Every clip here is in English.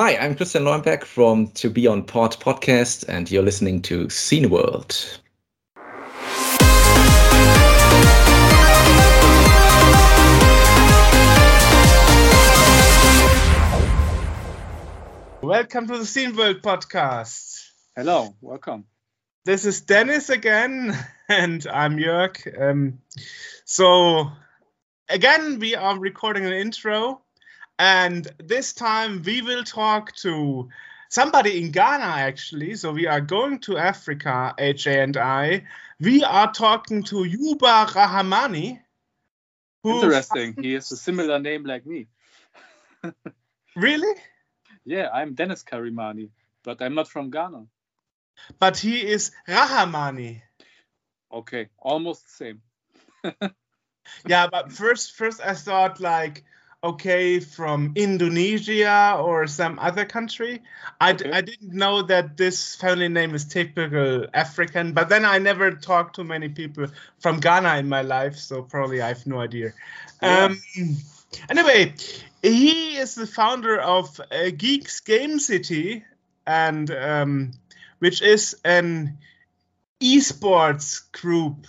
Hi, I'm Christian Leuenberg from To Be On Pod podcast, and you're listening to Cineworld. Welcome to the Cineworld podcast. Hello, welcome. This is Dennis again, and I'm Jörg. Um, so, again, we are recording an intro, and this time we will talk to somebody in Ghana, actually. So, we are going to Africa, AJ and I. We are talking to Yuba Rahamani. Interesting. He has a similar name like me. really? Yeah, I'm Dennis Karimani, but I'm not from Ghana. But he is Rahamani. Okay, almost the same. yeah, but first, first I thought like, okay, from Indonesia or some other country. I, okay. I didn't know that this family name is typical African, but then I never talked to many people from Ghana in my life, so probably I have no idea. Yeah. Um, anyway, he is the founder of uh, Geeks Game City, and um, which is an esports group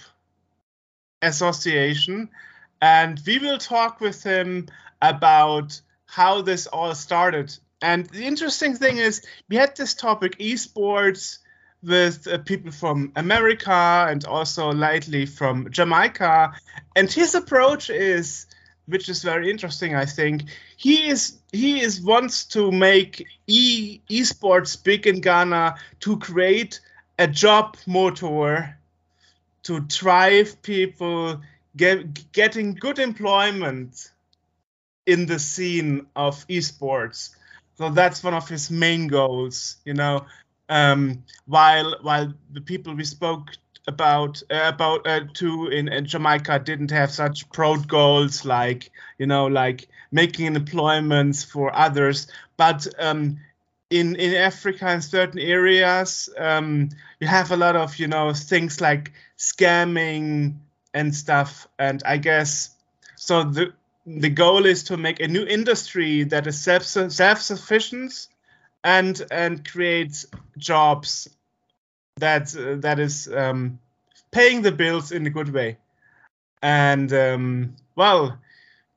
association. And we will talk with him about how this all started. And the interesting thing is, we had this topic esports with uh, people from America and also lately from Jamaica. And his approach is which is very interesting. I think he is he is wants to make e esports big in Ghana to create a job motor to drive people get, getting good employment in the scene of esports. So that's one of his main goals, you know. Um, while while the people we spoke about uh, about uh, two in, in, Jamaica didn't have such broad goals like you know like making employments for others, but um, in in Africa in certain areas um, you have a lot of you know things like scamming and stuff, and I guess so the the goal is to make a new industry that is self self sufficient and and creates jobs that uh, that is um, paying the bills in a good way, and um, well,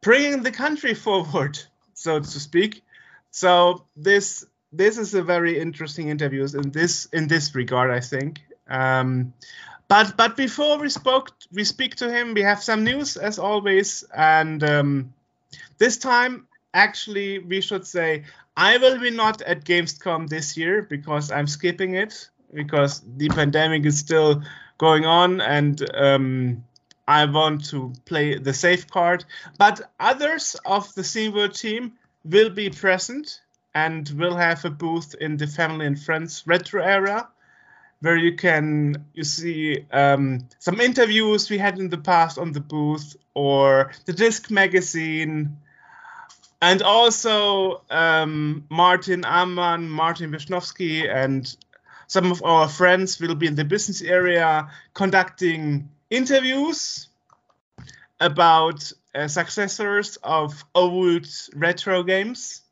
bringing the country forward, so to speak. So this this is a very interesting interview in this in this regard, I think. Um, but but before we spoke we speak to him, we have some news as always, and um, this time actually we should say I will be not at Gamescom this year because I'm skipping it because the pandemic is still going on and um, I want to play the safe card. But others of the Cineworld team will be present and will have a booth in the Family and Friends retro era where you can you see um, some interviews we had in the past on the booth or the disc magazine and also um, martin amman martin wisnowski and some of our friends will be in the business area conducting interviews about uh, successors of old retro games.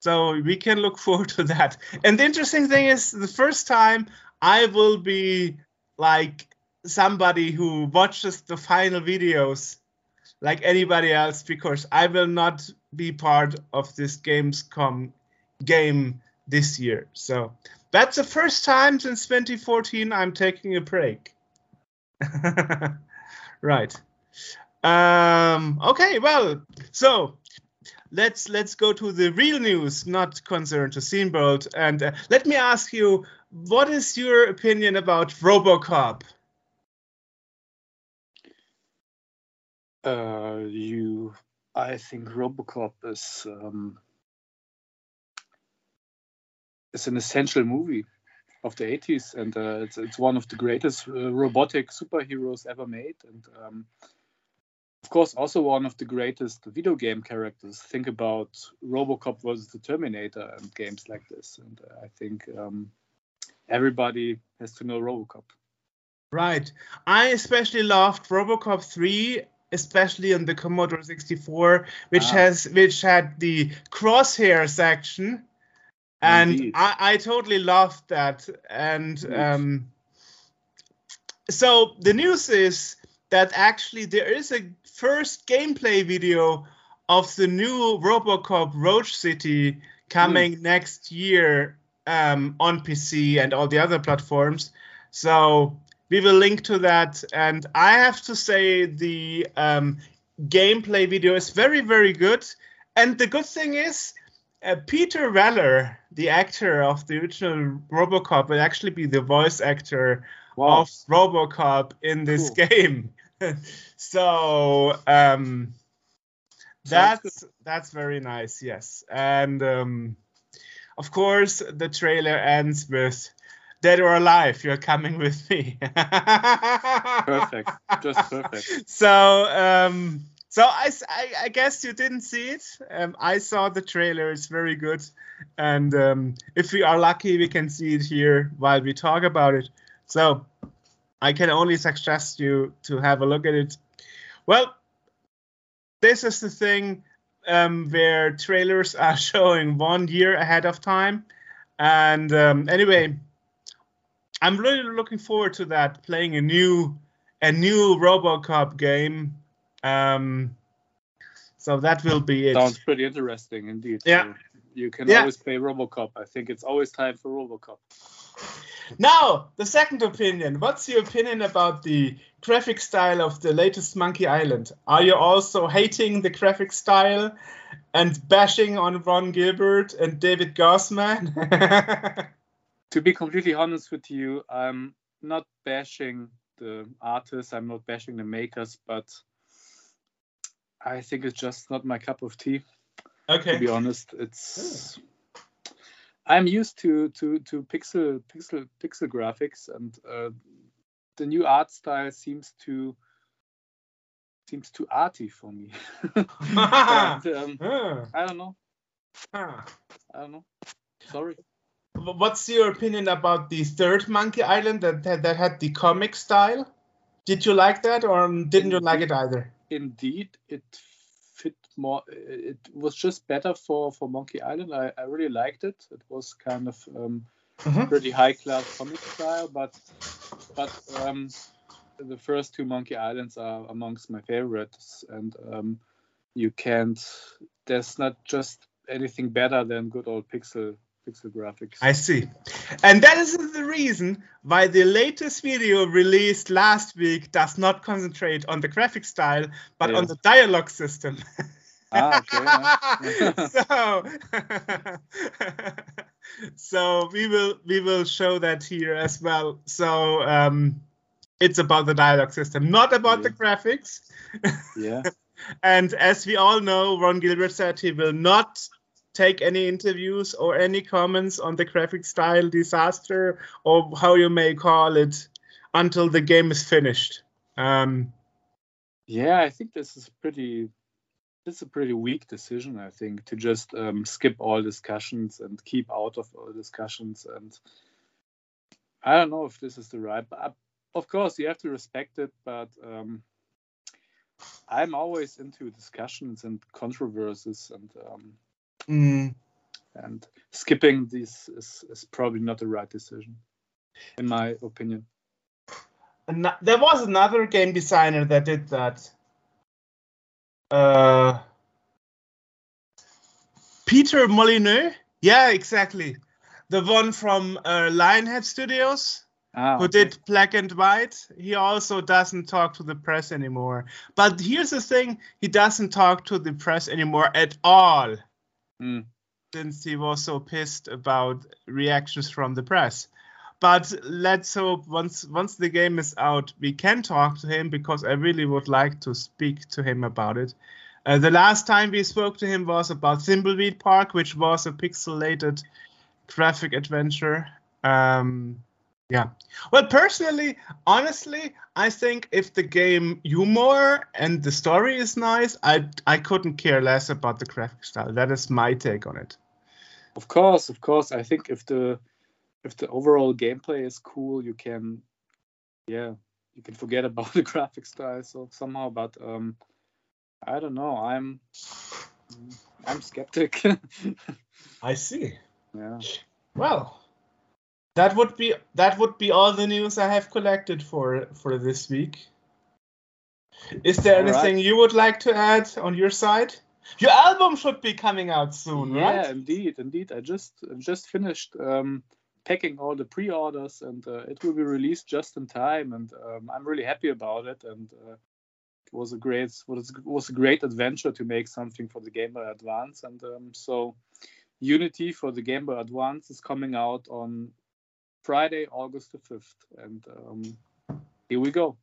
So we can look forward to that. And the interesting thing is, the first time I will be like somebody who watches the final videos like anybody else because I will not be part of this Gamescom game this year. So that's the first time since 2014 I'm taking a break. right. Um, okay, well, so let's let's go to the real news, not concerned to Cineworld. And uh, let me ask you, what is your opinion about RoboCop? Uh, you, I think RoboCop is um, is an essential movie of the 80s and uh, it's, it's one of the greatest uh, robotic superheroes ever made and um, of course also one of the greatest video game characters think about robocop versus the terminator and games like this and uh, i think um, everybody has to know robocop right i especially loved robocop 3 especially on the commodore 64 which ah. has which had the crosshair section and Indeed. I, I totally loved that. And um, so the news is that actually there is a first gameplay video of the new RoboCop Rogue City coming next year um, on PC and all the other platforms. So we will link to that. And I have to say the um, gameplay video is very, very good. And the good thing is, uh, Peter Weller, the actor of the original RoboCop, will actually be the voice actor Wow. of RoboCop in this Cool. game. so um, that's that's very nice. Yes, and um, of course the trailer ends with "Dead or Alive, you're coming with me." Perfect. Just perfect. So um, so I, I- I guess you didn't see it. Um, I saw the trailer. It's very good, and um, if we are lucky, we can see it here while we talk about it. So I can only suggest you to have a look at it. Well, this is the thing um, where trailers are showing one year ahead of time, and um, anyway, I'm really looking forward to that. Playing a new a new RoboCop game. Um, so that will be it. Sounds pretty interesting indeed. Yeah. So you can Yeah. always play RoboCop. I think it's always time for RoboCop. Now, the second opinion. What's your opinion about the graphic style of the latest Monkey Island? Are you also hating the graphic style and bashing on Ron Gilbert and David Grossman? To be completely honest with you, I'm not bashing the artists. I'm not bashing the makers, but I think it's just not my cup of tea. Okay. To be honest, it's. I'm used to to to pixel pixel pixel graphics, and uh, the new art style seems to seems too arty for me. and, um, I don't know. ah. I don't know. Sorry. What's your opinion about the third Monkey Island that, that, that had the comic style? Did you like that or didn't you like it either? Indeed, it fit more. It was just better for for Monkey Island. I, I really liked it. It was kind of um, Mhm. pretty high class comic style, but but um, the first two Monkey Islands are amongst my favorites, and um, you can't. There's not just anything better than good old pixel pixel graphics. I see. And that is the reason why the latest video released last week does not concentrate on the graphic style, but on the dialogue system. ah, okay. yeah. so, so we will we will show that here as well. So um, it's about the dialogue system, not about the graphics. yeah. And as we all know, Ron Gilbert said he will not take any interviews or any comments on the graphic style disaster or how you may call it until the game is finished. Um, Yeah, I think this is pretty. This is a pretty weak decision. I think to just um, skip all discussions and keep out of all discussions, and I don't know if this is the right. But uh, of course, you have to respect it. But um, I'm always into discussions and controversies, and um, mm, and skipping these is, is probably not the right decision, in my opinion. ano- there was another game designer that did that. Uh, Peter Molyneux? Yeah, exactly. The one from uh, Lionhead Studios. Ah, who okay. did black and white he also doesn't talk to the press anymore but here's the thing he doesn't talk to the press anymore at all Mm. since he was so pissed about reactions from the press but let's hope once once the game is out we can talk to him because i really would like to speak to him about it uh, the last time we spoke to him was about Thimbleweed Park, which was a pixelated graphic adventure. Um, yeah. Well, personally, honestly, I think if the game humor and the story is nice, I I couldn't care less about the graphic style. That is my take on it. Of course, of course. I think if the if the overall gameplay is cool, you can, yeah, you can forget about the graphic style so somehow. But um, I don't know. I'm I'm skeptic. I see. Yeah. Well, that would be that would be all the news I have collected for for this week. Is there All right. anything you would like to add on your side? Your album should be coming out soon, yeah, right? Yeah, indeed, indeed. I just just finished um, packing all the pre-orders, and uh, it will be released just in time. And um, I'm really happy about it. And uh, it was a great was was a great adventure to make something for the Game Boy Advance. And um, so, Unity for the Game Boy Advance is coming out on Friday, August the fifth. And um, here we go.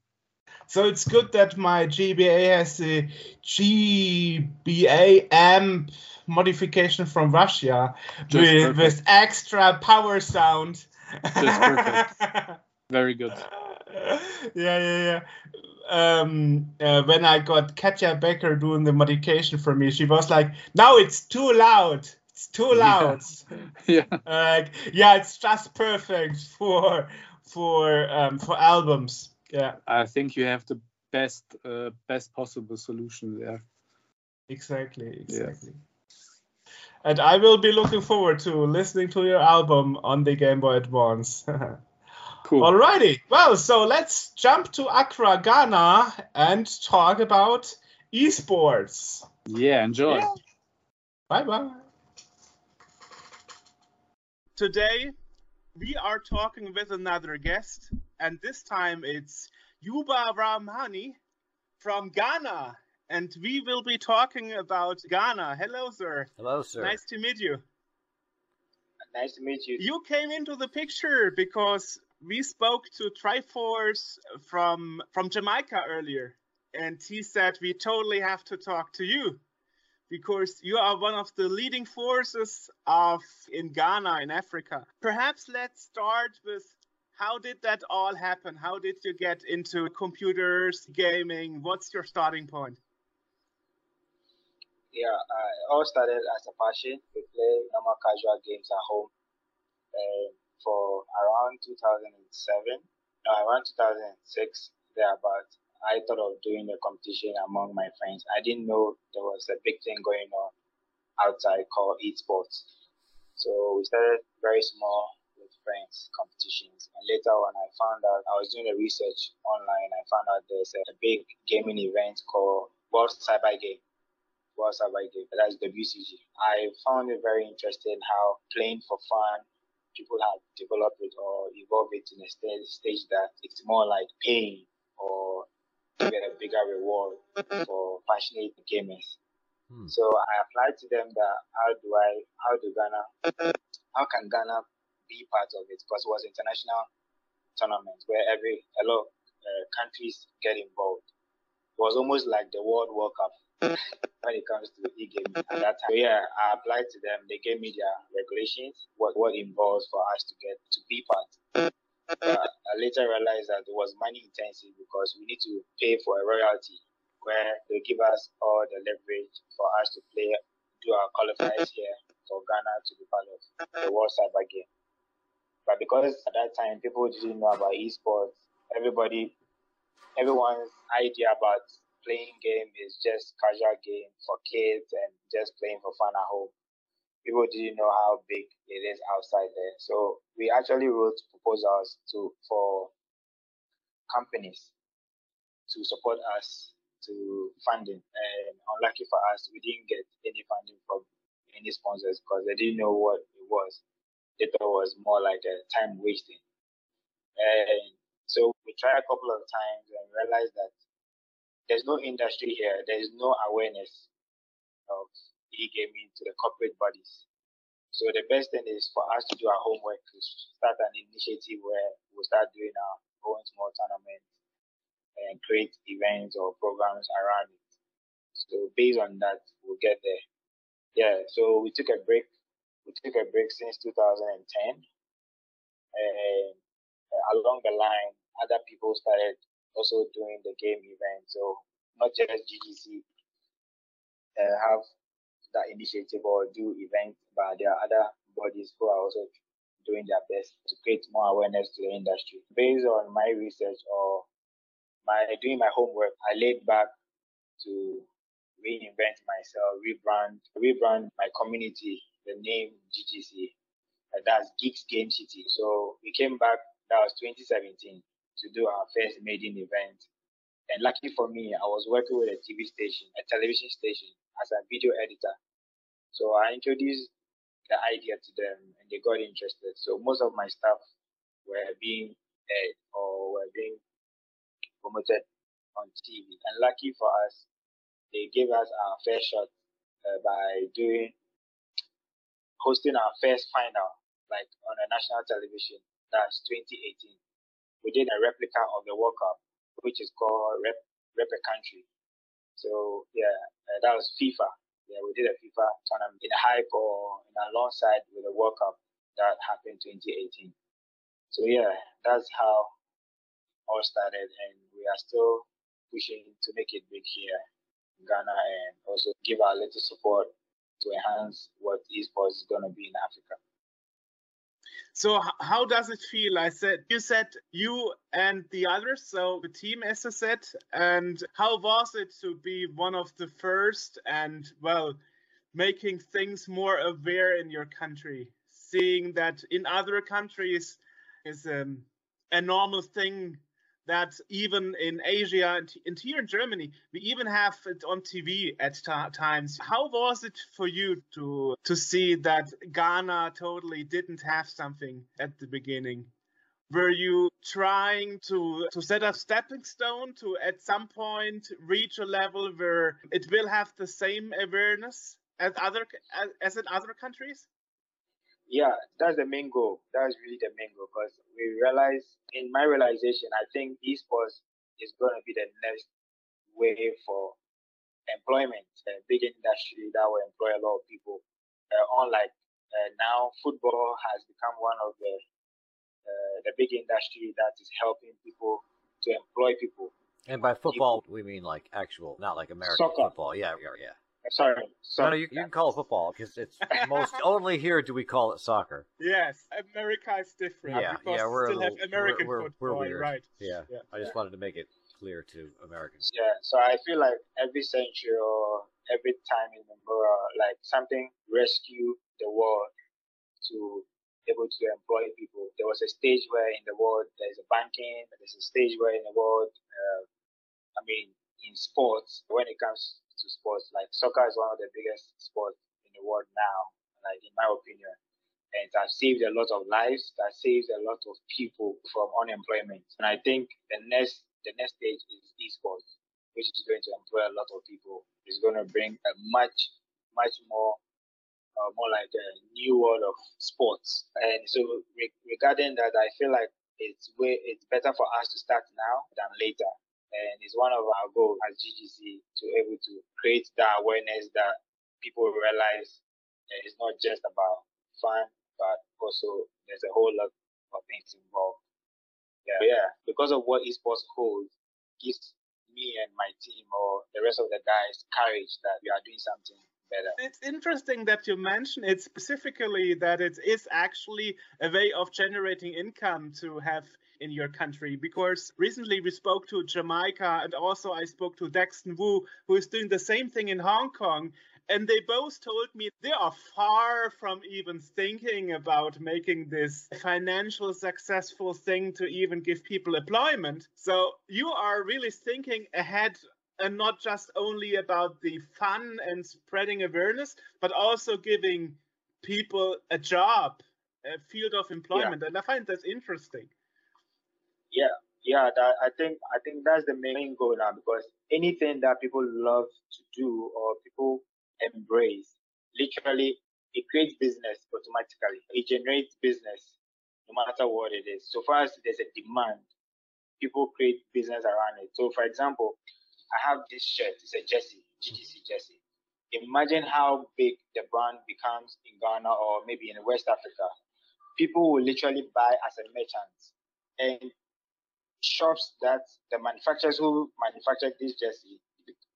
So it's good that my GBA has a GBA amp modification from Russia with, with extra power sound. Just perfect. Very good. yeah, yeah, yeah. Um, uh, when I got Katja Becker doing the modification for me, she was like, "Now it's too loud. It's too loud." yeah. Like, yeah, it's just perfect for for um, for albums. Yeah, I think you have the best uh, best possible solution there. exactly, exactly. And I will be looking forward to listening to your album on the Game Boy Advance. Cool. Alrighty, well, so let's jump to Accra, Ghana, and talk about esports. Yeah, enjoy. Yeah. Bye bye. Today, we are talking with another guest, and this time it's Yuba Ramani from Ghana. And we will be talking about Ghana. Hello, sir. Hello, sir. Nice to meet you. Nice to meet you. You came into the picture because we spoke to Triforce from from Jamaica earlier, and he said we totally have to talk to you because you are one of the leading forces of in Ghana in Africa. Perhaps let's start with how did that all happen? How did you get into computers, gaming? What's your starting point? Yeah, it all started as a passion. We play normal casual games at home for around 2007, no, around 2006, thereabout. I thought of doing a competition among my friends. I didn't know there was a big thing going on outside called esports. So we started very small with friends competitions, and later on I found out I was doing a research online. I found out there's a big gaming event called World Cyber Game. World Cyber Game. That's WCG. I found it very interesting how playing for fun people have developed it or evolved it in a stage, that it's more like paying or bigger reward for passionate gamers. Hmm. So I applied to them that how do I, how do Ghana, how can Ghana be part of it? Because it was international tournament where every a lot of uh, countries get involved. It was almost like the World World Cup when it comes to e-gaming at that time. So yeah, I applied to them. They gave me their regulations, what what involves for us to get to be part. Uh, but I later realized that it was money intensive because we need to pay for a royalty where they give us all the leverage for us to play, do our qualifiers here for Ghana to be part of uh-huh. the World Cyber Game. But because at that time people didn't know about esports, everybody, everyone's idea about playing game is just casual game for kids and just playing for fun at home. People didn't know how big it is outside there. So we actually wrote proposals to for companies to support us to funding. And unlucky for us, we didn't get any funding from any sponsors because they didn't know what it was. They thought it was more like a time wasting. And so we tried a couple of times and realized that there's no industry here. There is no awareness of e-gaming to the corporate bodies. So the best thing is for us to do our homework to start an initiative where we'll start doing our own small tournaments and create events or programs around it. So based on that, we'll get there. Yeah. So we took a break. We took a break since 2010, and uh, along the line, other people started also doing the game event. So not just GGC uh, have that initiative or do events, but there are other bodies who are also doing their best to create more awareness to the industry. Based on my research or my doing my homework, I laid back to reinvent myself, rebrand, rebrand my community, the name Uh, that's Geeks Game City. So we came back. That was 2017 to do our first maiden event. And lucky for me, I was working with a TV station, a television station, as a video editor. So I introduced the idea to them, and they got interested. So most of my staff were being aired or were being promoted on TV. And lucky for us, they gave us our fair shot uh, by doing hosting our first final, like on a national television. That's 2018. We did a replica of the World Cup, which is called Rep, Rep a Country. So yeah, uh, that was FIFA. Yeah, we did a FIFA tournament in hype or in alongside with the World Cup that happened 2018. So yeah, that's how all started, and we are still pushing to make it big here in Ghana and also give our little support to enhance what esports is going to be in Africa. So how does it feel? I said you said you and the others, so the team, as I said, and how was it to be one of the first and well, making things more aware in your country, seeing that in other countries is um, a normal thing that even in Asia and, and, here in Germany, we even have it on TV at times. How was it for you to to see that Ghana totally didn't have something at the beginning? Were you trying to to set a stepping stone to at some point reach a level where it will have the same awareness as other as, as in other countries? Yeah, that's the main goal. That's really the main goal because we realize, in my realization, I think esports is going to be the next way for employment, a big industry that will employ a lot of people. Uh, unlike uh, now, football has become one of the uh, the big industry that is helping people to employ people. And by football, people. we mean like actual, not like American Soccer. football. Yeah, yeah, yeah. Sorry. sorry. No, no, you, you can call it football because it's most only here do we call it soccer. Yes, America is different. Yeah, yeah, we're still little, have American we're, football, we're right? Yeah. yeah, I just wanted to make it clear to Americans. Yeah, so I feel like every century or every time in the world, like something rescue the world to able to employ people. There was a stage where in the world there's a banking, there's a stage where in the world, uh, I mean, in sports, when it comes to sports. Like soccer is one of the biggest sports in the world now, like in my opinion. And it has saved a lot of lives, that saves a lot of people from unemployment. And I think the next the next stage is esports, which is going to employ a lot of people. It's going to bring a much, much more uh, more like a new world of sports. And so re- regarding that, I feel like it's way it's better for us to start now than later and it's one of our goals as GGC to able to create that awareness that people realize it's not just about fun, but also there's a whole lot of things involved. Yeah, yeah. Because of what esports holds, gives me and my team or the rest of the guys courage that we are doing something better. It's interesting that you mention it specifically that it is actually a way of generating income to have in your country because recently we spoke to Jamaica and also I spoke to Daxton Wu who is doing the same thing in Hong Kong and they both told me they are far from even thinking about making this financial successful thing to even give people employment. So you are really thinking ahead and not just only about the fun and spreading awareness, but also giving people a job, a field of employment. Yeah. And I find that interesting yeah, yeah. That, I think I think that's the main goal now because anything that people love to do or people embrace, literally, it creates business automatically. It generates business no matter what it is. So far as there's a demand, people create business around it. So, for example, I have this shirt. It's a jersey, GGC jersey. Imagine how big the brand becomes in Ghana or maybe in West Africa. People will literally buy as a merchant. And shops that the manufacturers who manufacture this jersey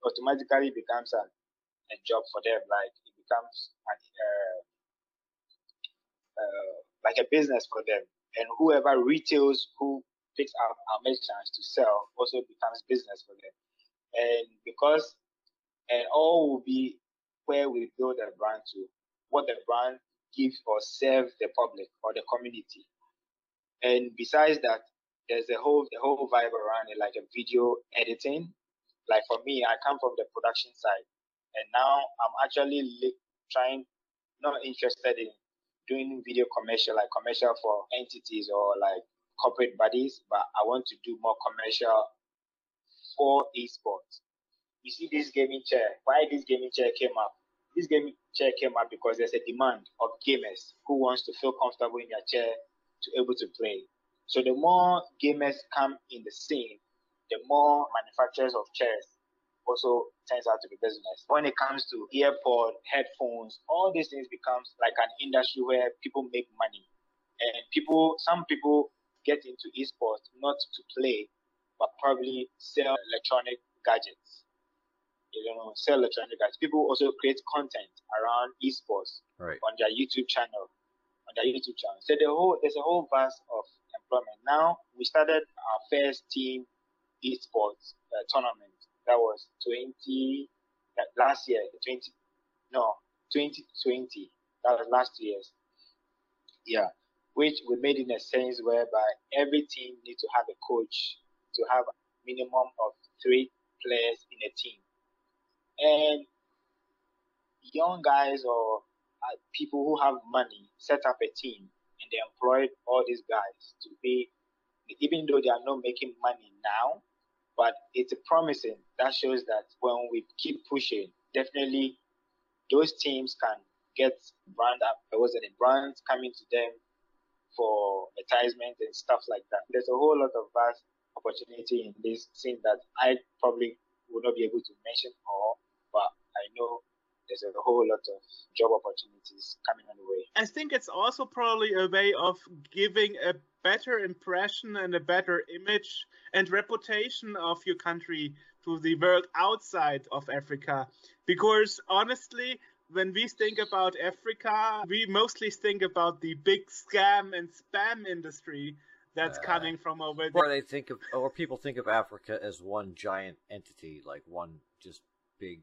automatically becomes a, a job for them. Like it becomes an, uh, uh, like a business for them. And whoever retails who picks up our merchandise to sell also becomes business for them. And because and all will be where we build a brand to, what the brand gives or serve the public or the community. And besides that, there's a whole the whole vibe around it, like a video editing. Like for me, I come from the production side, and now I'm actually li- trying, not interested in doing video commercial, like commercial for entities or like corporate bodies, but I want to do more commercial for esports. You see this gaming chair. Why this gaming chair came up? This gaming chair came up because there's a demand of gamers who wants to feel comfortable in their chair to able to play. So the more gamers come in the scene, the more manufacturers of chairs also turns out to be business. When it comes to earpod, headphones, all these things becomes like an industry where people make money. And people, some people get into esports not to play, but probably sell electronic gadgets. You know, sell electronic gadgets. People also create content around esports Right. on their YouTube channel, on their YouTube channel. So the whole there's a whole vast of employment. Now we started our first team esports uh, tournament. That was 20 that last year, 20 no 2020. That was last year's. Yeah, which we made in a sense whereby every team need to have a coach to have a minimum of three players in a team, and young guys or uh, people who have money set up a team and they employed all these guys to be, even though they are not making money now, but it's promising. That shows that when we keep pushing, definitely those teams can get brand up. There was any brands coming to them for advertisement and stuff like that. There's a whole lot of vast opportunity in this scene that I probably would not be able to mention all, but I know there's a whole lot of job opportunities coming on the way. I think it's also probably a way of giving a better impression and a better image and reputation of your country to the world outside of Africa. Because honestly, when we think about Africa, we mostly think about the big scam and spam industry that's Uh, coming from over there. Or there. they think of, or people think of Africa as one giant entity, like one just big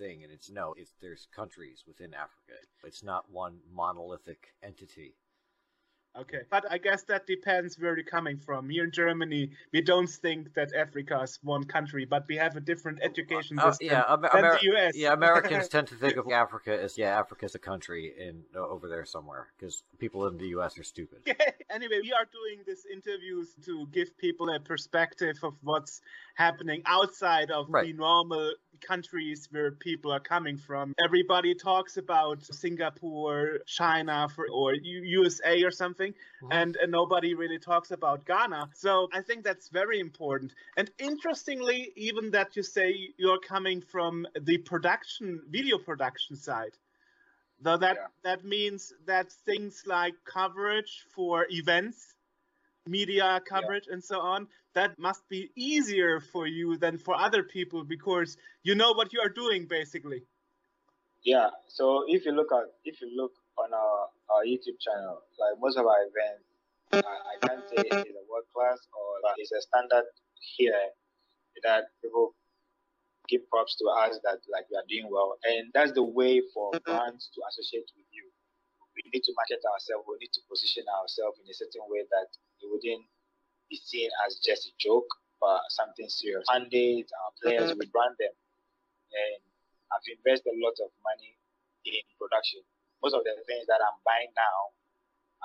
thing, and it's no, it's there's countries within Africa. It's not one monolithic entity. Okay, but I guess that depends where you're coming from. Here in Germany, we don't think that Africa is one country, but we have a different education Uh, system yeah, Amer- than Amer- the US. yeah, Americans tend to think of Africa as yeah, Africa's a country in uh, over there somewhere because people in the U.S. are stupid. anyway, we are doing these interviews to give people a perspective of what's happening outside of the normal countries where people are coming from. Everybody talks about Singapore, China, for, or U- USA or something, Mhm. and, and nobody really talks about Ghana. So I think that's very important. And interestingly, even that you say you're coming from the production, video production side. Though that Yeah. that means that things like coverage for events, media coverage, and so on, that must be easier for you than for other people because you know what you are doing basically. Yeah. So if you look at if you look on our, our YouTube channel, like most of our events, I, I can't say it's a world class or but it's a standard here that people give props to us that like we are doing well, and that's the way for brands to associate with you. We need to market ourselves. We need to position ourselves in a certain way that it wouldn't be seen as just a joke, but something serious. Candidates, our players, we mm-hmm. brand them, and I've invested a lot of money in production. Most of the things that I'm buying now,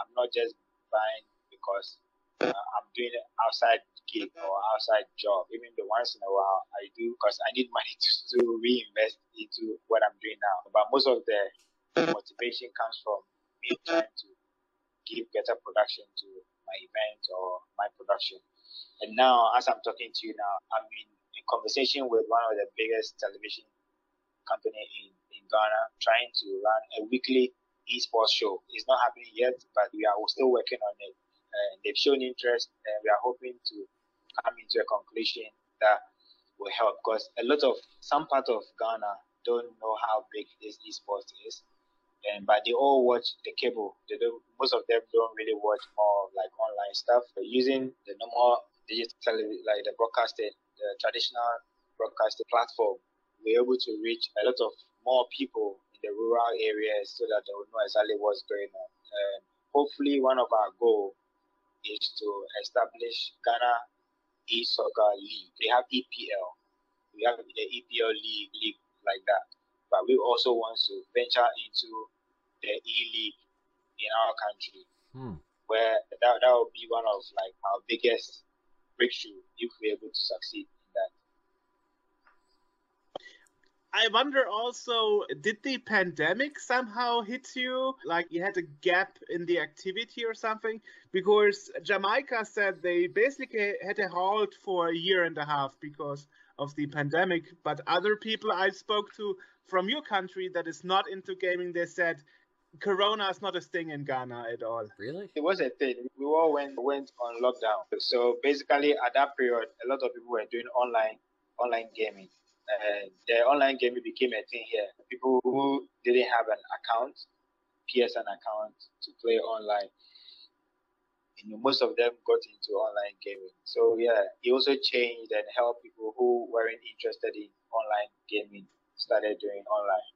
I'm not just buying because uh, I'm doing it outside gig mm-hmm. or outside job. Even the once in a while I do because I need money to, to reinvest into what I'm doing now. But most of the mm-hmm. motivation comes from me trying to give better production to my event or my production. And now, as I'm talking to you now, I'm in, in conversation with one of the biggest television company in, in Ghana trying to run a weekly esports show. It's not happening yet, but we are still working on it. And they've shown interest, and we are hoping to come into a conclusion that will help because a lot of some part of Ghana don't know how big this esports is. And but they all watch the cable. They don't, most of them don't really watch more like online stuff. They're using the normal digital like the broadcasting, the traditional broadcasting platform we're able to reach a lot of more people in the rural areas so that they will know exactly what's going on. And hopefully, one of our goals is to establish Ghana e-soccer league. They have EPL. We have the EPL league, league like that. But we also want to venture into the E League in our country, Hmm. where that, that would be one of like our biggest breakthrough if we're able to succeed in that. I wonder also, did the pandemic somehow hit you? Like you had a gap in the activity or something? Because Jamaica said they basically had a halt for a year and a half because of the pandemic. But other people I spoke to from your country that is not into gaming, they said Corona is not a thing in Ghana at all. Really? It was a thing. We all went went on lockdown. So basically, at that period, a lot of people were doing online online gaming. And the online gaming became a thing here. People who didn't have an account, PSN account to play online, you know, most of them got into online gaming. So yeah, it also changed and helped people who weren't interested in online gaming started doing online.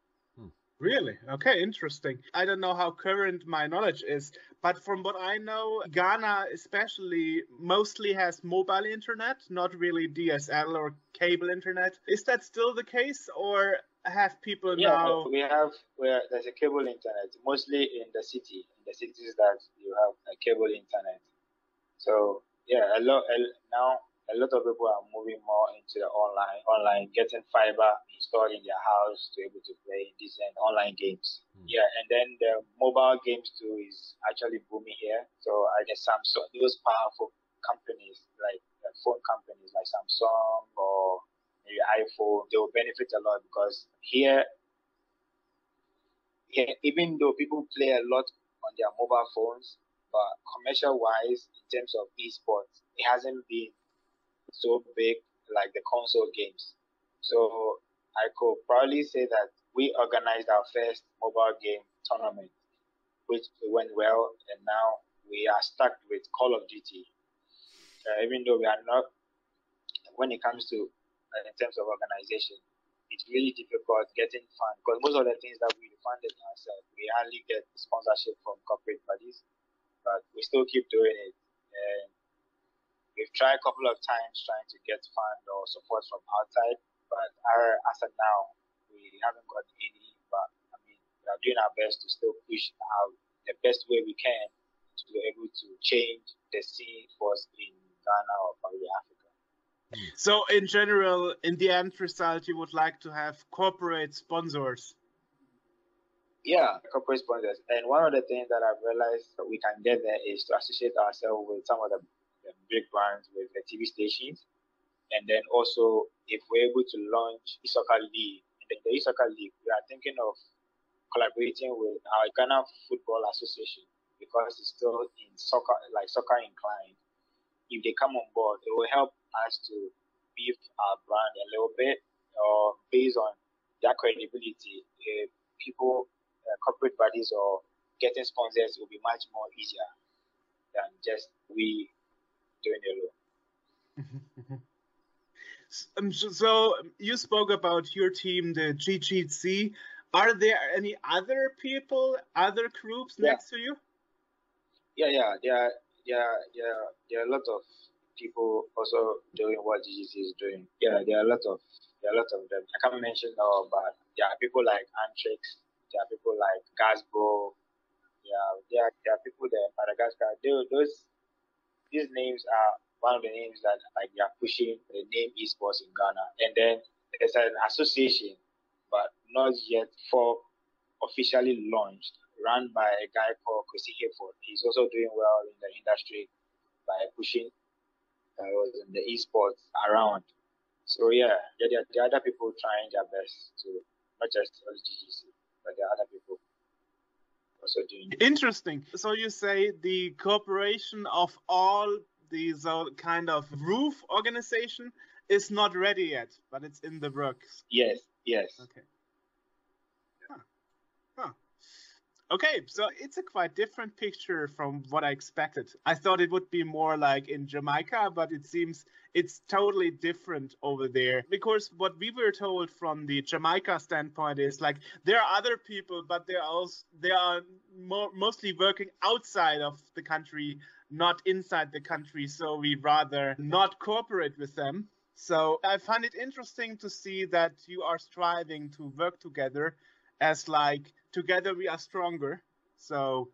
Really? Okay, interesting. I don't know how current my knowledge is, but from what I know, Ghana especially mostly has mobile internet, not really DSL or cable internet. Is that still the case, or have people Yeah, now? we have where there's a cable internet, mostly in the city. In the cities that you have a cable internet. So yeah, a lot now a lot of people are moving more into the online, online, getting fiber installed in their house to be able to play decent online games. Hmm. Yeah, and then the mobile games too is actually booming here. So I guess Samsung, those powerful companies like uh, phone companies like Samsung or maybe iPhone, they will benefit a lot because here, here, even though people play a lot on their mobile phones, but commercial wise, in terms of esports, it hasn't been so big like the console games. So I could probably say that we organized our first mobile game tournament, which went well, and now we are stuck with Call of Duty. Uh, even though we are not, when it comes to uh, in terms of organization, it's really difficult getting fund because most of the things that we funded ourselves, we hardly get sponsorship from corporate bodies, but we still keep doing it. And we've tried a couple of times trying to get fund or support from outside, but our, as of now, we haven't got any. But I mean, we are doing our best to still push out the best way we can to be able to change the scene for us in Ghana or probably Africa. So, in general, in the end result, you would like to have corporate sponsors. Yeah, corporate sponsors. And one of the things that I've realized that we can get there is to associate ourselves with some of the, big brands, with the TV stations. And then also, if we're able to launch eSoccer League, the, the League, we are thinking of collaborating with our Ghana Football Association because it's still in soccer, like soccer inclined. If they come on board, it will help us to beef our brand a little bit, or based on their credibility. People uh, corporate bodies or getting sponsors will be much more easier than just we doing it alone. Um, so- you spoke about your team, the GGC. Are there any other people, other groups Yeah. next to you? Yeah, yeah, there, there, there, there are a lot of people also doing what GGC is doing. Yeah, there are a lot of there are a lot of them. I can't mention all, but there are people like Antrix, there are people like Gasbro, yeah, there are, there are people there in Madagascar. They, those these names are one of the names that like they are pushing the name esports in Ghana. And then there's an association, but not yet for officially launched, run by a guy called Chrissy Hayford. He's also doing well in the industry by pushing uh, the esports around. So yeah, there, there, are other people trying their best to not just only GGC, but there are other people doing. Interesting. So you say the cooperation of all these uh, kind of roof organization is not ready yet, but it's in the works. Yes, yes. Okay. Huh. Huh. Okay, so it's a quite different picture from what I expected. I thought it would be more like in Jamaica, but it seems it's totally different over there. Because what we were told from the Jamaica standpoint is like there are other people, but they're also they are more, mostly working outside of the country, not inside the country. So we rather not cooperate with them. So I find it interesting to see that you are striving to work together as like together we are stronger. So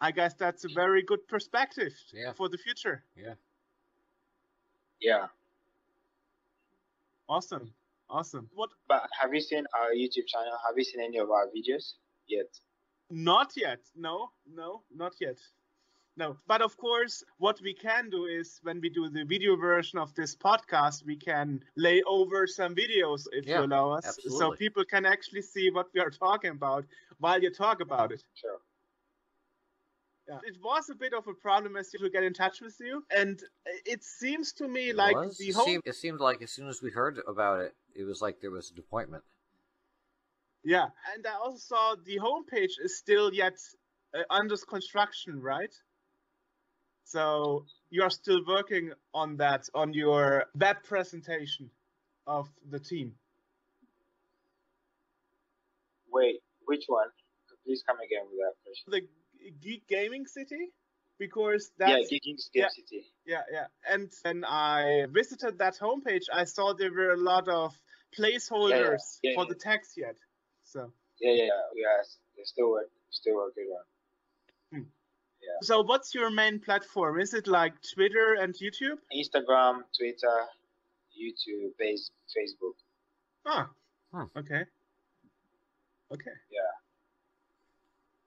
I guess that's a very good perspective Yeah. for the future. Yeah. Yeah. Awesome. Awesome. What But have you seen our YouTube channel? Have you seen any of our videos yet? not yet. No, no, not yet. No. But of course, what we can do is when we do the video version of this podcast, we can lay over some videos if Yeah, you allow us. So people can actually see what we are talking about while you talk about it. Sure. Yeah. It was a bit of a problem as to get in touch with you, and it seems to me It like was? the it, whole seemed, it seemed like as soon as we heard about it, it was like there was an appointment. yeah, and I also saw the homepage is still yet uh, under construction, right? So you are still working on that on your web presentation of the team. Wait, which one? Please come again with that question. The Geek Gaming City, because yeah, that's Geek Gaming yeah. City. Yeah, yeah. And when I visited that homepage, I saw there were a lot of placeholders Yeah, yeah, for yeah. the text yet. So, Yeah, yeah, yeah. We are they're still work, still working on. So what's your main platform? Is it like Twitter and YouTube? Instagram, Twitter, YouTube, base, Facebook. Ah, Hmm. okay, okay. Yeah.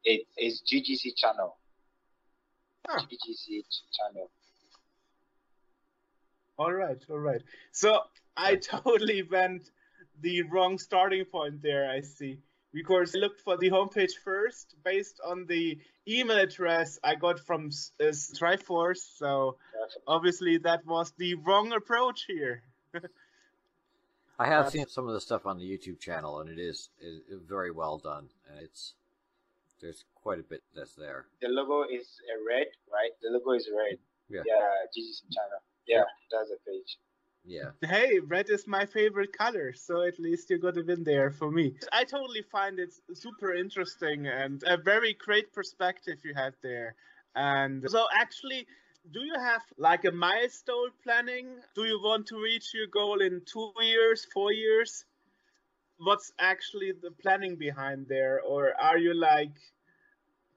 It is GGC channel. Ah. GGC channel. All right, all right. So I totally went the wrong starting point there. I see. Because I looked for the homepage first based on the email address I got from S- uh, Triforce. So obviously that was the wrong approach here. I have That's- seen some of the stuff on the YouTube channel, and it is, is very well done, and it's there's quite a bit that's there. The logo is a red, right? The logo is red. Yeah. Yeah, GGC channel. Yeah, that's the page. Yeah, Hey, red is my favorite color, so at least you got a win there for me. I totally find it super interesting and a very great perspective you had there. And so, actually, do you have like a milestone planning? Do you want to reach your goal in two years, four years? What's actually the planning behind there, or are you like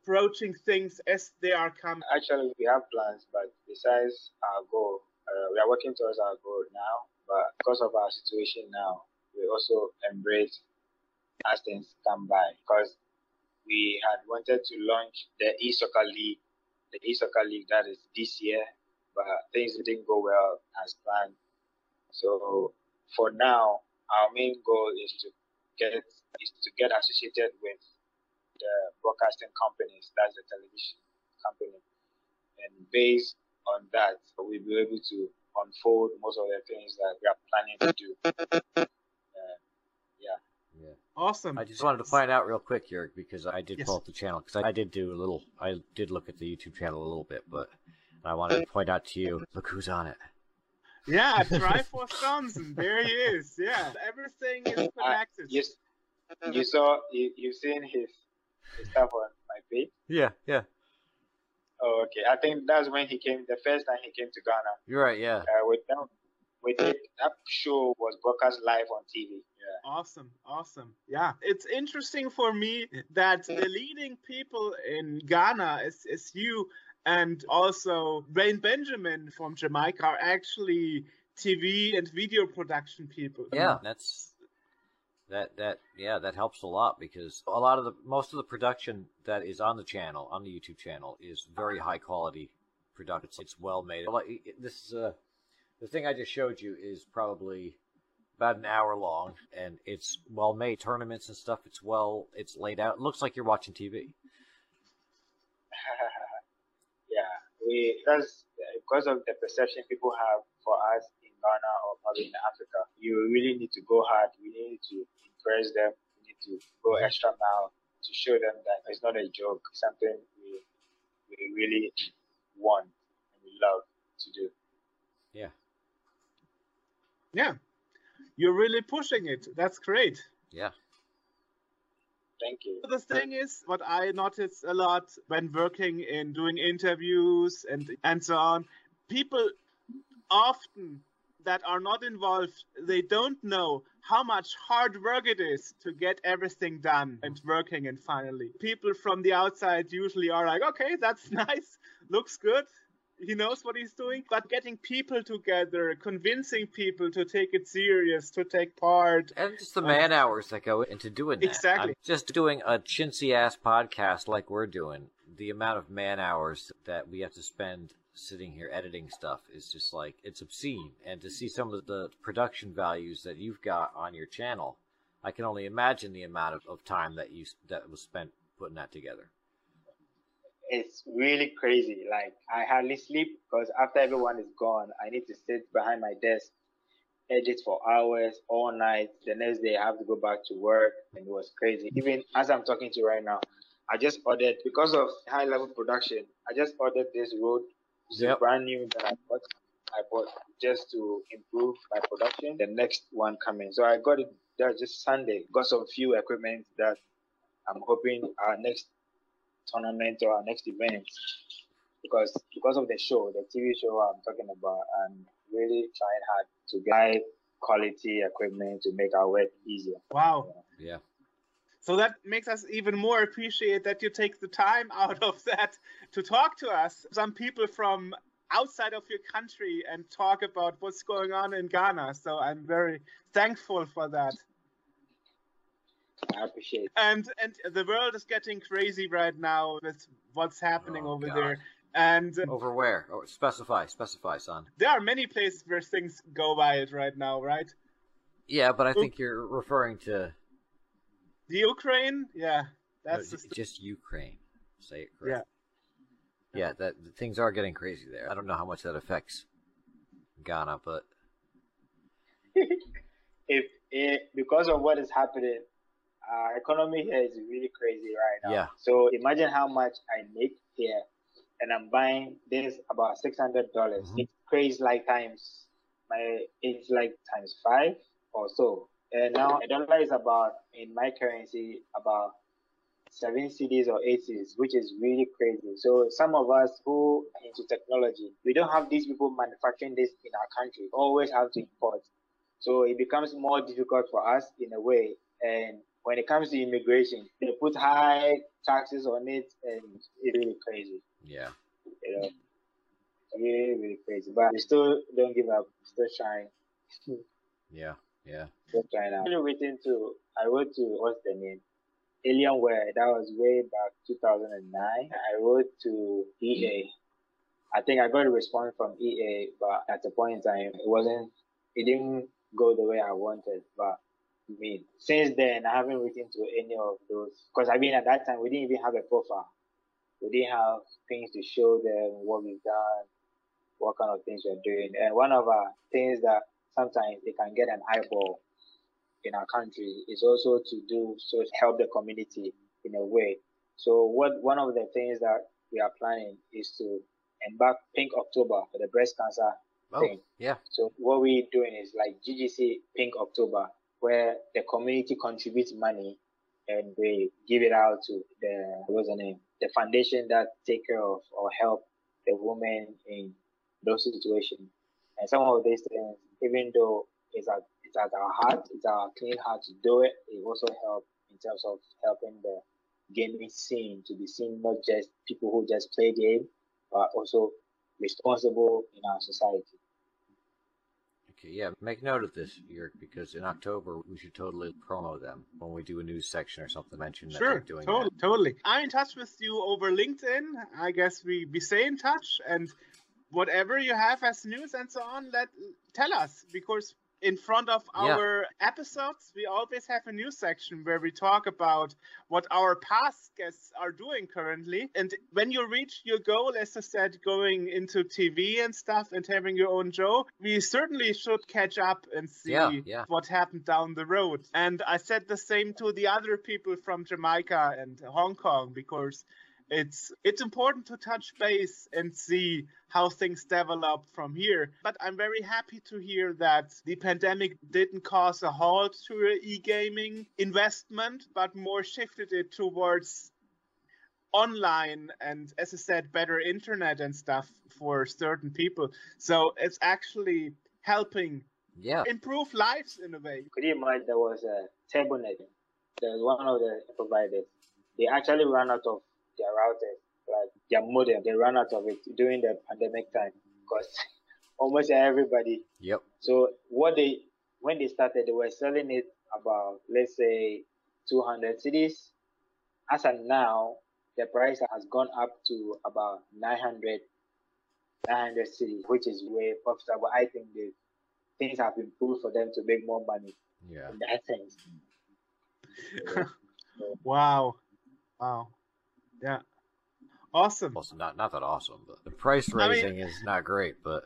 approaching things as they are coming? Actually, we have plans, but besides our goal, uh, we are working towards our goal now. But because of our situation now, we also embrace as things come by. Because we had wanted to launch the e-soccer league, the e-soccer league that is this year, but things didn't go well as planned. So for now, our main goal is to get is to get associated with the broadcasting companies, that's the television company. And based on that, we'll be able to unfold most of the things that we are planning to do. Uh, yeah. yeah. Awesome. I just wanted to find out real quick, Jörg, because I did Yes. pull up the channel because I, I did do a little. I did look at the YouTube channel a little bit, but I wanted to point out to you. Look who's on it. Yeah, Triforce Johnson. There he is. Yeah, everything is connected. You, you saw, you, you've seen his, his stuff on my page. Yeah, yeah. Oh, okay. I think that's when he came, the first time he came to Ghana. You're right. Yeah. Uh, with them, with it, that show was broadcast live on TV. Yeah. Awesome, awesome. Yeah, it's interesting for me that the leading people in Ghana is, is you and also Rain Benjamin from Jamaica are actually TV and video production people. Yeah, that's that that yeah that helps a lot because a lot of the most of the production that is on the channel on the YouTube channel is very high quality production. It's, it's well made. This is a the thing I just showed you is probably about an hour long and it's well made. Tournaments and stuff. It's well it's laid out. It looks like you're watching TV. yeah, we that's because of the perception people have for us Ghana or probably in Africa. You really need to go hard. We need to impress them. We need to go extra mile to show them that it's not a joke, something we we really want and we love to do. Yeah. Yeah. You're really pushing it. That's great. Yeah. Thank you. The thing is, what I notice a lot when working in doing interviews and and so on, people often that are not involved, they don't know how much hard work it is to get everything done and working and finally. People from the outside usually are like, okay, that's nice, looks good, he knows what he's doing. But getting people together, convincing people to take it serious, to take part. And just the man hours that go into doing that. Exactly. I'm just doing a chintzy ass podcast like we're doing, the amount of man hours that we have to spend sitting here editing stuff is just like it's obscene. And to see some of the production values that you've got on your channel, I can only imagine the amount of, of time that you that was spent putting that together. It's really crazy. Like I hardly sleep because after everyone is gone, I need to sit behind my desk, edit for hours all night. The next day I have to go back to work, and it was crazy. Even as I'm talking to you right now, I just ordered because of high level production. I just ordered this it's Yep. brand new that I bought. I bought just to improve my production. The next one coming, so I got it there just Sunday. Got some few equipment that I'm hoping our next tournament or our next event, because because of the show, the TV show I'm talking about, I'm really trying hard to get quality equipment to make our work easier. Wow. Yeah. So that makes us even more appreciate that you take the time out of that to talk to us. Some people from outside of your country and talk about what's going on in Ghana. So I'm very thankful for that. I appreciate. it. And and the world is getting crazy right now with what's happening Oh, over God. there. And Over where? Oh, specify, specify, son. there are many places where things go wild right now, right? Yeah, but I think you're referring to The Ukraine, yeah, that's no, the just Ukraine. Say it correct. Yeah, Yeah, that things are getting crazy there. I don't know how much that affects Ghana, but If it, because of what is happening, our economy here is really crazy right now. Yeah. So imagine how much I make here, and I'm buying this about six hundred dollars. Mhm. It's crazy like times my it's like times five or so. And now a dollar is about in my currency about seven cedis or eight cedis, which is really crazy. So some of us who are into technology, we don't have these people manufacturing this in our country. We Always have to import. So it becomes more difficult for us in a way. And when it comes to immigration, they put high taxes on it, and it's really crazy. yeah. You know, really, really crazy. But we still don't give up. Still trying. Yeah. Yeah. Still trying out. Really waiting to. I wrote to what's the name? Alienware. That was way back 2009. I wrote to EA. I think I got a response from EA, but at the point in time, it wasn't. It didn't go the way I wanted. But I mean, since then, I haven't written to any of those. Because I mean, at that time, we didn't even have a profile. We didn't have things to show them what we've done, what kind of things we're doing. And one of our things that sometimes they can get an eyeball in our country is also to do so help the community in a way. So what one of the things that we are planning is to embark Pink October for the breast cancer Oh, thing. yeah. So what we're doing is like GGC Pink October, where the community contributes money and we give it out to the what's the name, the foundation that take care of or help the women in those situations. And some of these things, even though it's at it's at our heart, it's our clean heart to do it, it also help in terms of helping the gaming scene to be seen not just people who just play game, but also responsible in our society. Okay, yeah. Make note of this, Jörg, because in October we should totally promo them when we do a news section or something. Mention that they're doing totally, that. totally. I'm in touch with you over LinkedIn. I guess we, we stay in touch and whatever you have as news and so on, let tell us because in front of Yeah. our episodes, we always have a news section where we talk about what our past guests are doing currently. And when you reach your goal, as I said, going into TV and stuff and having your own show, we certainly should catch up and see Yeah, yeah. what happened down the road. And I said the same to the other people from Jamaica and Hong Kong because it's it's important to touch base and see how things develop from here. But I'm very happy to hear that the pandemic didn't cause a halt to e-gaming investment, but more shifted it towards online and as I said, better internet and stuff for certain people. So it's actually helping Yeah. improve lives in a way. Could you imagine there was a Turbonet? There's one of the providers. They actually ran out of their routers, like their modem. They ran out of it during the pandemic time because almost everybody. Yep. So what they when they started, they were selling it about let's say 200 cedis. As of now, the price has gone up to about 900, 900 cedis, which is way profitable. I think the things have improved for them to make more money Yeah. in that sense. Wow. Wow. Yeah. Awesome. Also, not not that awesome, but the price I mean- raising is not great. But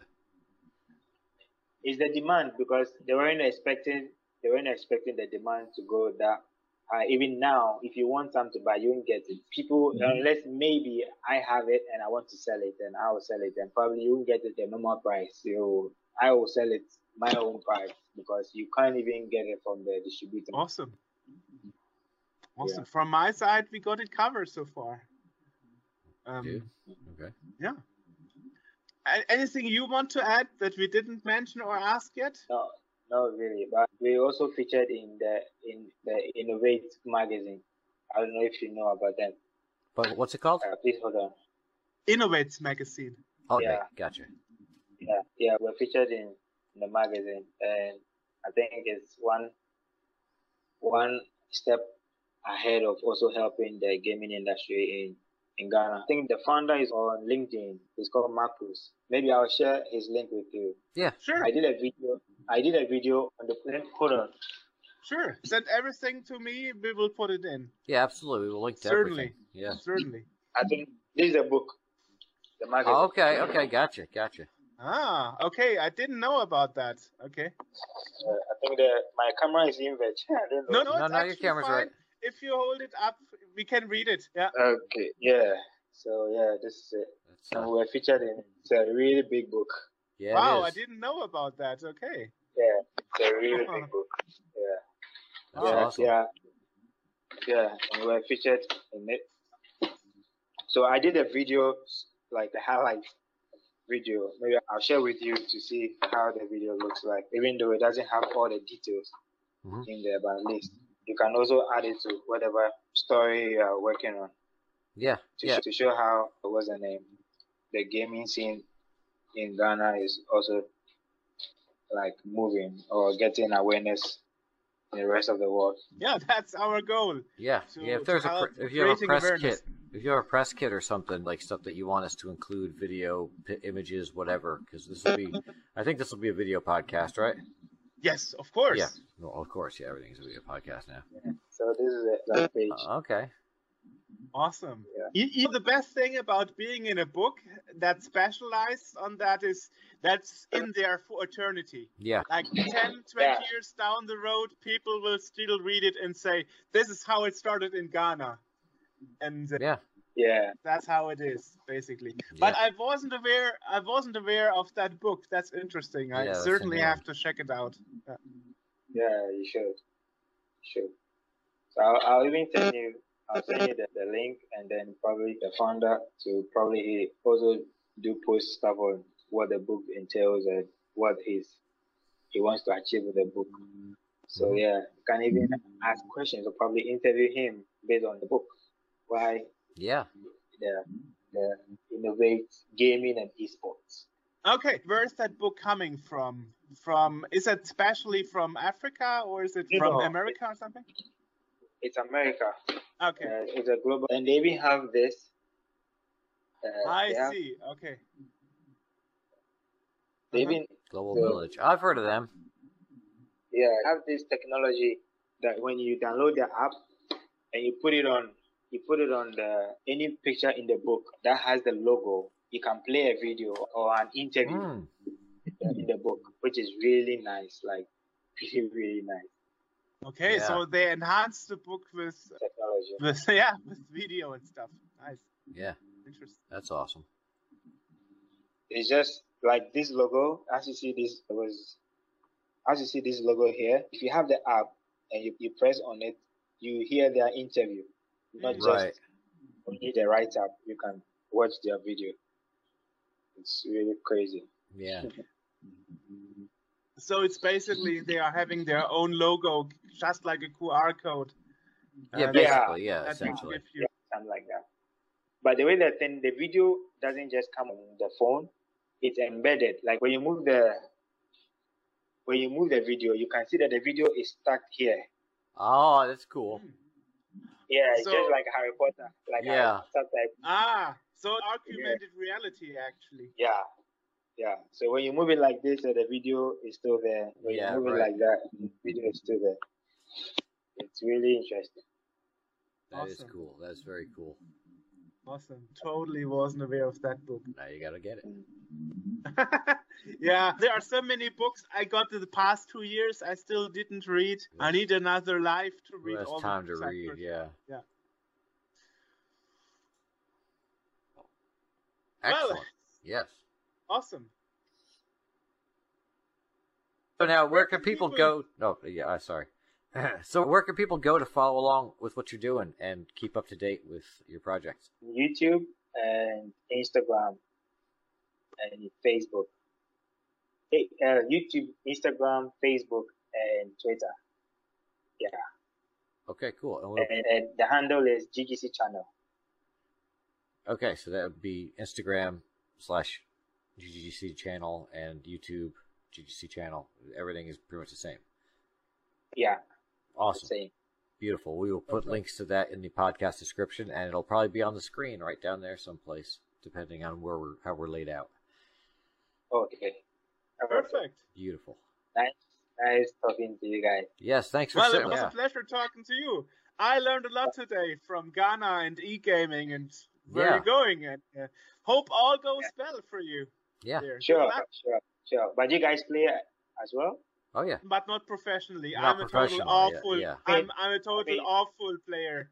It's the demand because they weren't expecting they weren't expecting the demand to go that high. Even now, if you want something to buy, you won't get it. People mm-hmm. unless maybe I have it and I want to sell it, then I will sell it, and probably you won't get it at normal price. So I will sell it my own price because you can't even get it from the distributor. Awesome. Awesome. From my side, we got it covered so far. Um, dude, okay. yeah. A- anything you want to add that we didn't mention or ask yet? No, not really. But we also featured in the in the Innovate magazine. I don't know if you know about them. But what's it called? Uh, please hold on. Innovate magazine. Okay, yeah. gotcha. Yeah, yeah, we're featured in, in the magazine, and I think it's one one step ahead of also helping the gaming industry in in Ghana. I think the founder is on LinkedIn. He's called Marcus. Maybe I'll share his link with you. Yeah. Sure. I did a video. I did a video on the. Hold on. Sure. Send everything to me. We will put it in. Yeah, absolutely. We'll link to Certainly. everything. Yeah. Certainly. I think this is a book. The magazine. Oh, okay, okay, gotcha, gotcha. Ah, okay. I didn't know about that. Okay. Uh, I think the my camera is inverted. I don't know. No, no, No, no, your actually camera's fine. right. If you hold it up, we can read it. Yeah. Okay. Yeah. So yeah, this is it. That's, And we're featured in. It's a really big book. yeah, wow, I didn't know about that. Okay. Yeah, it's a really big book. Yeah. That's yeah, awesome. yeah, yeah, and we're featured in it. So I did a video, like the highlight video. Maybe I'll share with you to see how the video looks like, even though it doesn't have all the details Mhm. in there, but at least you can also add it to whatever story you are working on Yeah, to, yeah, show, to show how what's the name, the gaming scene in Ghana is also like moving or getting awareness in the rest of the world. Yeah, that's our goal. yeah, to- yeah. If there's a help pr- if you have a press awareness. kit, if you have a press kit or something like stuff that you want us to include, video, p- images, whatever, because this will be, I think this will be a video podcast, right? Yes, of course. Yeah, well, of course, yeah. Everything's a video podcast now. So this is the that page. Uh, okay. Awesome. Yeah. You, you- the best thing about being in a book that specialized on that is that's in there for eternity. Yeah, Like 10, 20 Yeah. years down the road, people will still read it and say, this is how it started in Ghana. And uh, yeah, Yeah, that's how it is, basically. But I wasn't aware. I wasn't aware of that book. That's interesting. I Yeah, certainly have to check it out. yeah, you should. Should. So I'll, I'll even send you. I'll send you the, the link, and then probably the founder to probably also do post stuff on what the book entails and what he's he wants to achieve with the book. So Mhm. yeah, you can even ask questions or probably interview him based on the book. Why yeah. the the innovate gaming and esports. Okay, where is that book coming from? From is it specially from Africa or is it from No. America or something? It's America. Okay, Uh, it's a global, and they even have this. Uh, I they have- see. Okay. They Uh-huh. even Global So- Village. I've heard of them. Yeah, I have this technology that when you download the app and you put it on, you put it on the any picture in the book that has the logo. You can play a video or an interview Mm. in the book, which is really nice. Like really, really nice Okay, Yeah. so they enhanced the book with technology. with yeah with video and stuff. Nice, Yeah, interesting. that's awesome. It's just like this logo. As you see, this was as you see this logo here. If you have the app and you, you press on it, you hear their interview. Not just Right. only the write up. You can watch their video. It's really crazy. Yeah, So it's basically they are having their own logo, just like a QR code. yeah, Uh, basically, yeah, that essentially. give you- something like that. But the way that then the video doesn't just come on the phone, it's embedded. Like when you move the when you move the video, you can see that the video is stuck here. Oh, that's cool. Yeah, So- just like Harry Potter. Like Yeah. Harry Potter. Ah, so augmented reality actually. Yeah. Yeah. So when you move it like this, uh, the video is still there. When Yeah, you move right. it like that, the video is still there. It's really interesting. That is Awesome. cool. That's very cool. Awesome. Totally wasn't aware of that book. Now you gotta get it. yeah, there are so many books I got in the past two years I still didn't read. I need another life to read has all time to read? read. Yeah. Yeah. Excellent. yes. Awesome. So now, where Where can can people people- go? No, yeah, uh, sorry. so where can people go to follow along with what you're doing and keep up to date with your projects? YouTube and Instagram and Facebook. Uh, YouTube, Instagram, Facebook, and Twitter. Yeah. Okay, cool. And we'll, And, and the handle is GGC channel. okay, so that would be Instagram slash GGC channel and YouTube GGC channel. Everything is pretty much the same. Yeah. Awesome. Same. Beautiful. We will put Okay. links to that in the podcast description, and it'll probably be on the screen right down there someplace, depending on where we're how we're laid out. Okay. Perfect. Beautiful. Nice, nice talking to you guys. Yes, thanks for Well, it was Yeah. a pleasure talking to you. I learned a lot today from Ghana and e-gaming and where Yeah. you're going. And uh, hope all goes well for you. yeah. There. Sure, sure, sure. But you guys play as well? Oh yeah. but not professionally. Not I'm a total professionally, yeah, awful. yeah. I'm I'm a total Okay. awful player.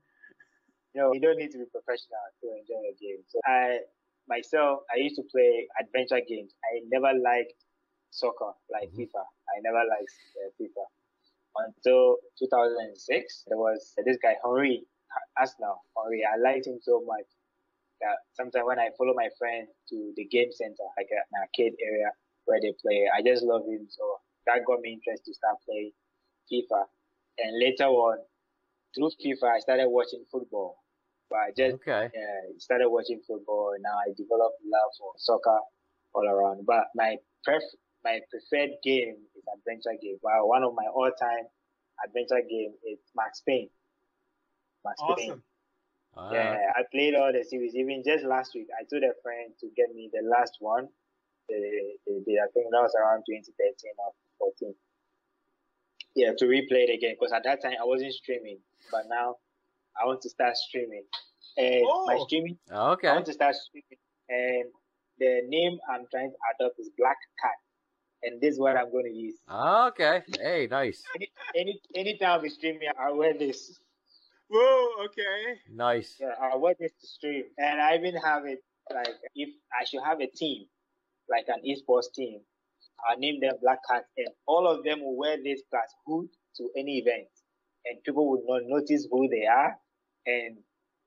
No, you don't need to be professional to enjoy a game. So I myself, I used to play adventure games. I never liked soccer like Mhm. FIFA. I never liked uh, FIFA until 2006. There was this guy Henry Arsenal. Henry, I liked him so much that sometimes when I follow my friend to the game center, like an arcade area where they play, I just love him. So that got me interested to start playing FIFA. And later on, through FIFA, I started watching football. But I just Okay. uh, started watching football. and Now I developed love for soccer all around. But my pref- my preferred game is adventure game. Well, one of my all-time adventure game is Max Payne. Max Payne. Awesome. Ah, Yeah, I played all the series. Even just last week, I told a friend to get me the last one. The, the, the I think that was around 2013 or 14. Yeah, to replay it again because at that time I wasn't streaming, but now I want to start streaming. And my Oh. streaming, Ah, Okay. I want to start streaming. And the name I'm trying to adopt is Black Cat, and this is what I'm going to use. Ah, Okay. Hey, nice. Any, any anytime I'll be I'll wear this. Whoa. Okay. Nice. Yeah, I want this to stream, and I even have it like if I should have a team, like an esports team, I'll name them Black Cat, and all of them will wear this plus hood to any event, and people will not notice who they are, and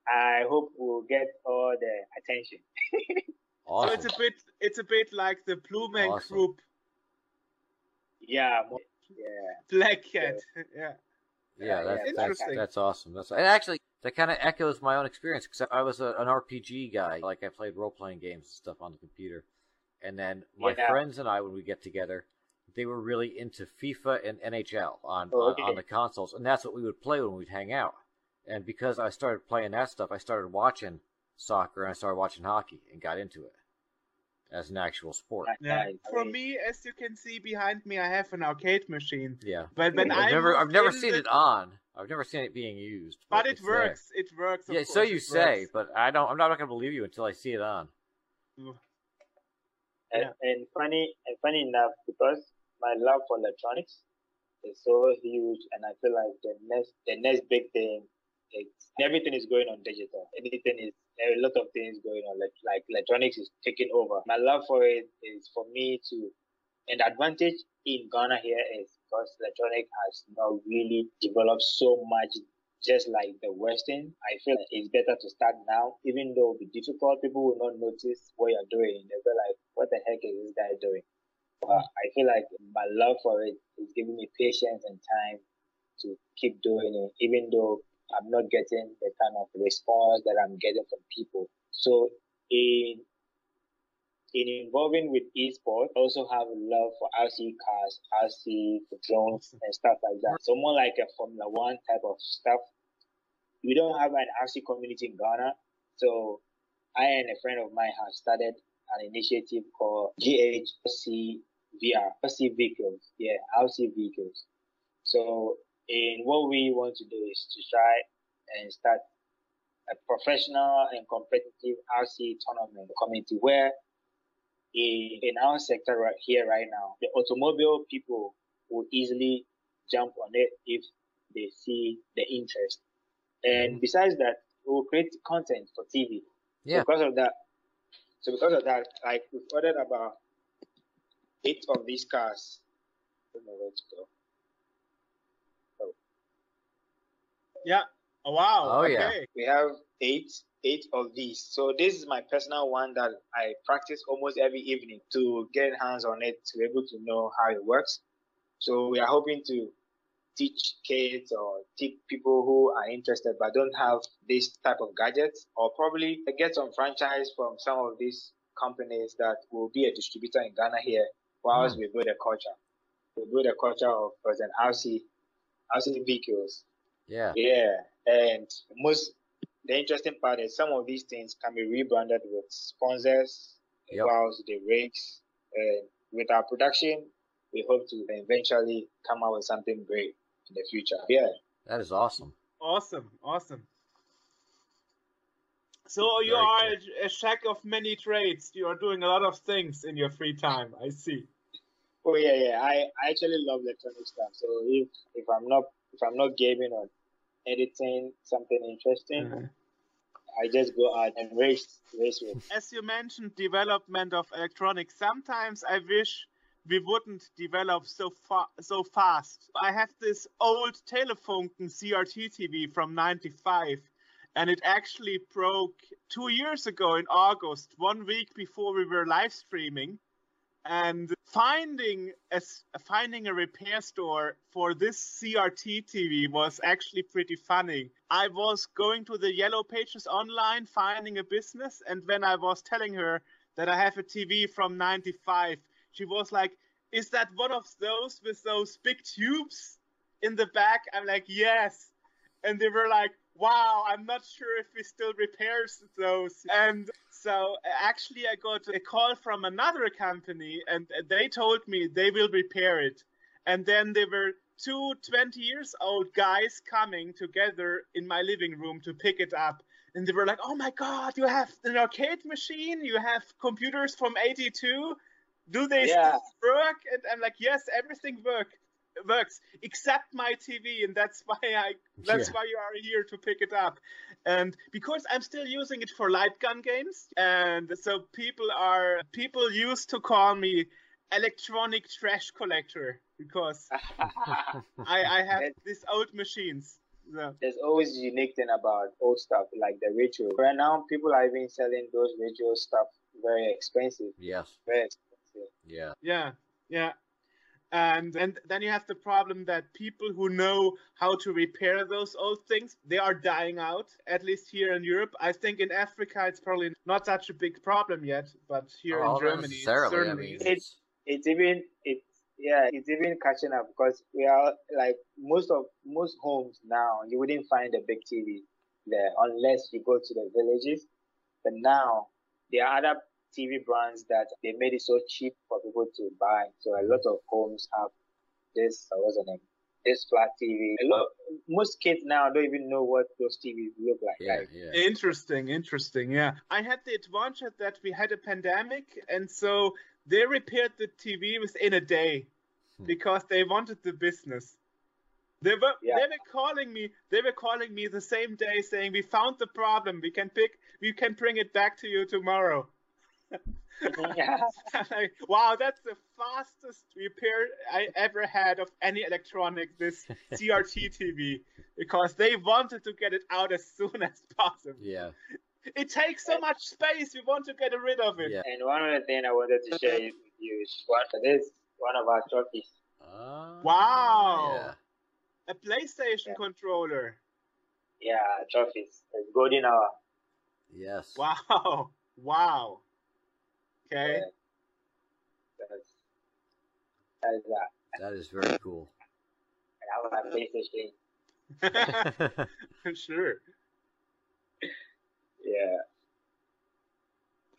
I hope we'll get all the attention. Awesome. So it's a bit it's a bit like the Blue Man Awesome. Group Yeah, yeah, Black Cat. Yeah. Yeah, that's, that's, Interesting. that's awesome. That's and actually that kind of echoes my own experience because I was a, an RPG guy. Like I played role playing games and stuff on the computer, and then my Yeah. friends and I, when we get together, they were really into FIFA and NHL on, Oh, on okay. on the consoles, and that's what we would play when we'd hang out. And because I started playing that stuff, I started watching soccer and I started watching hockey and got into it. As an actual sport. Yeah. For me, as you can see behind me, I have an arcade machine. Yeah. But when I've I never I've never seen the- it on. I've never seen it being used. But it it's there. works. It works. of Yeah, so course, you say, works. but I don't. I'm not going to believe you until I see it on. And, Yeah. and funny and funny enough, because my love for electronics is so huge, and I feel like the next the next big thing everything is going on digital. Anything is a lot of things going on. Like like electronics is taking over. My love for it is for me to, and the advantage in Ghana here is because electronic has not really developed so much. Just like the Western, I feel like it's better to start now, even though it'll be difficult. People will not notice what you're doing. They'll be like, "What the heck is this guy doing?" But I feel like my love for it is giving me patience and time to keep doing it, even though I'm not getting the kind of response that I'm getting from people. So in in involving with esports, I also have a love for RC cars, RC drones and stuff like that. So more like a Formula One type of stuff. We don't have an RC community in Ghana, so I and a friend of mine have started an initiative called GHC VR, RC vehicles. Yeah, RC vehicles. So, in what we want to do is to try and start a professional and competitive RC tournament community where in, in our sector right here right now, the automobile people will easily jump on it if they see the interest. And mm-hmm. besides that, we will create content for TV. Yeah. Because of that, so because of that, like we've ordered about eight of these cars. I don't know where to go. Yeah. Oh, wow. Oh, okay. yeah. We have eight eight of these. So this is my personal one that I practice almost every evening to get hands on it to be able to know how it works. So we are hoping to teach kids or teach people who are interested but don't have this type of gadgets or probably get some franchise from some of these companies that will be a distributor in Ghana here whilst hmm. we build a culture. We build a culture of as an RC RC vehicles. Yeah. Yeah, and most the interesting part is some of these things can be rebranded with sponsors, Yep. whilst the rigs. And with our production, we hope to eventually come out with something great in the future. Yeah, That is awesome. Awesome. Awesome. So you Very are a, a shack of many trades. You are doing a lot of things in your free time. I see. oh yeah, yeah. I, I actually love electronic stuff. So if if I'm not if I'm not gaming or editing something interesting, Uh-huh. I just go out and race race with. As you mentioned, development of electronics. Sometimes I wish we wouldn't develop so fa- so fast. I have this old Telefunken CRT TV from '95, and it actually broke two years ago in August, one week before we were live streaming. And finding a finding a repair store for this CRT TV was actually pretty funny. I was going to the yellow pages online finding a business, and when I was telling her that I have a TV from '95, she was like, "Is that one of those with those big tubes in the back?" I'm like, "Yes," and they were like, "Wow, I'm not sure if we still repairs those." And so actually, I got a call from another company, and they told me they will repair it. And then there were two 20 years old guys coming together in my living room to pick it up. And they were like, oh my God, you have an arcade machine? You have computers from 82? Do they Yeah. still work? And I'm like, yes, everything work, works except my TV. And that's why I, that's Yeah. why you are here to pick it up. And because I'm still using it for light gun games, and so people are, people used to call me electronic trash collector because I, I have these old machines. So, There's always a unique thing about old stuff like the ritual. Right now, people are even selling those ritual stuff very expensive, Yes. very expensive. Yeah. yeah, yeah. And and then you have the problem that people who know how to repair those old things, they are dying out. At least here in Europe, I think in Africa it's probably not such a big problem yet, but here Oh, in Germany, necessarily. I mean, it's, It's even it's yeah, it's even catching up because we are like most of most homes now. You wouldn't find a big TV there unless you go to the villages. But now there are other TV brands that they made it so cheap for people to buy. So a lot of homes have this, uh, what's the name? This flat TV. A lot, most kids now don't even know what those TVs look like. Yeah, Like, yeah. Interesting, interesting. Yeah, I had the advantage that we had a pandemic, and so they repaired the TV within a day Hmm. because they wanted the business. They were Yeah. they were calling me. They were calling me the same day saying, "We found the problem. We can pick. We can bring it back to you tomorrow." Yeah. like, wow, that's the fastest repair I ever had of any electronic. This CRT TV because they wanted to get it out as soon as possible. Yeah, It takes so much space. We want to get rid of it. yeah. And one other thing I wanted to share with you is what this one of our trophies. Ah, Wow. Yeah. A PlayStation Yeah. controller. Yeah, trophies. It's golden hour. Yes. Wow. Wow. Okay. That's, that's that. That is very cool. And I have my PlayStation. sure. Yeah.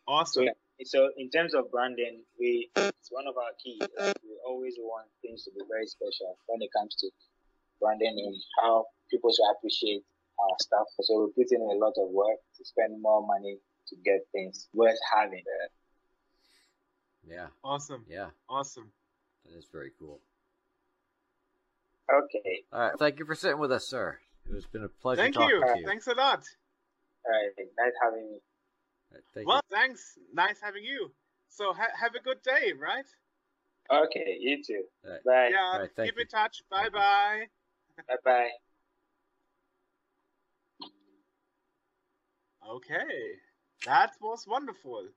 Awesome. Yeah. So in terms of branding, we it's one of our keys. Like, we always want things to be very special when it comes to branding and how people should appreciate our stuff. So we put in a lot of work to spend more money to get things worth having. Uh, yeah. Awesome. Yeah. Awesome. That is very cool. okay. All right. Thank you for sitting with us, sir. It has been a pleasure Thank talking you. to you. Thanks a lot. All right. Nice having me. All right, Thank Well, thanks. Nice having you. So ha- have a good day, right? Okay. You too. All right. Bye. Yeah. right, thank keep you. in touch. Bye bye. Bye bye. Okay. That was wonderful.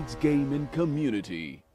GGC, building a community.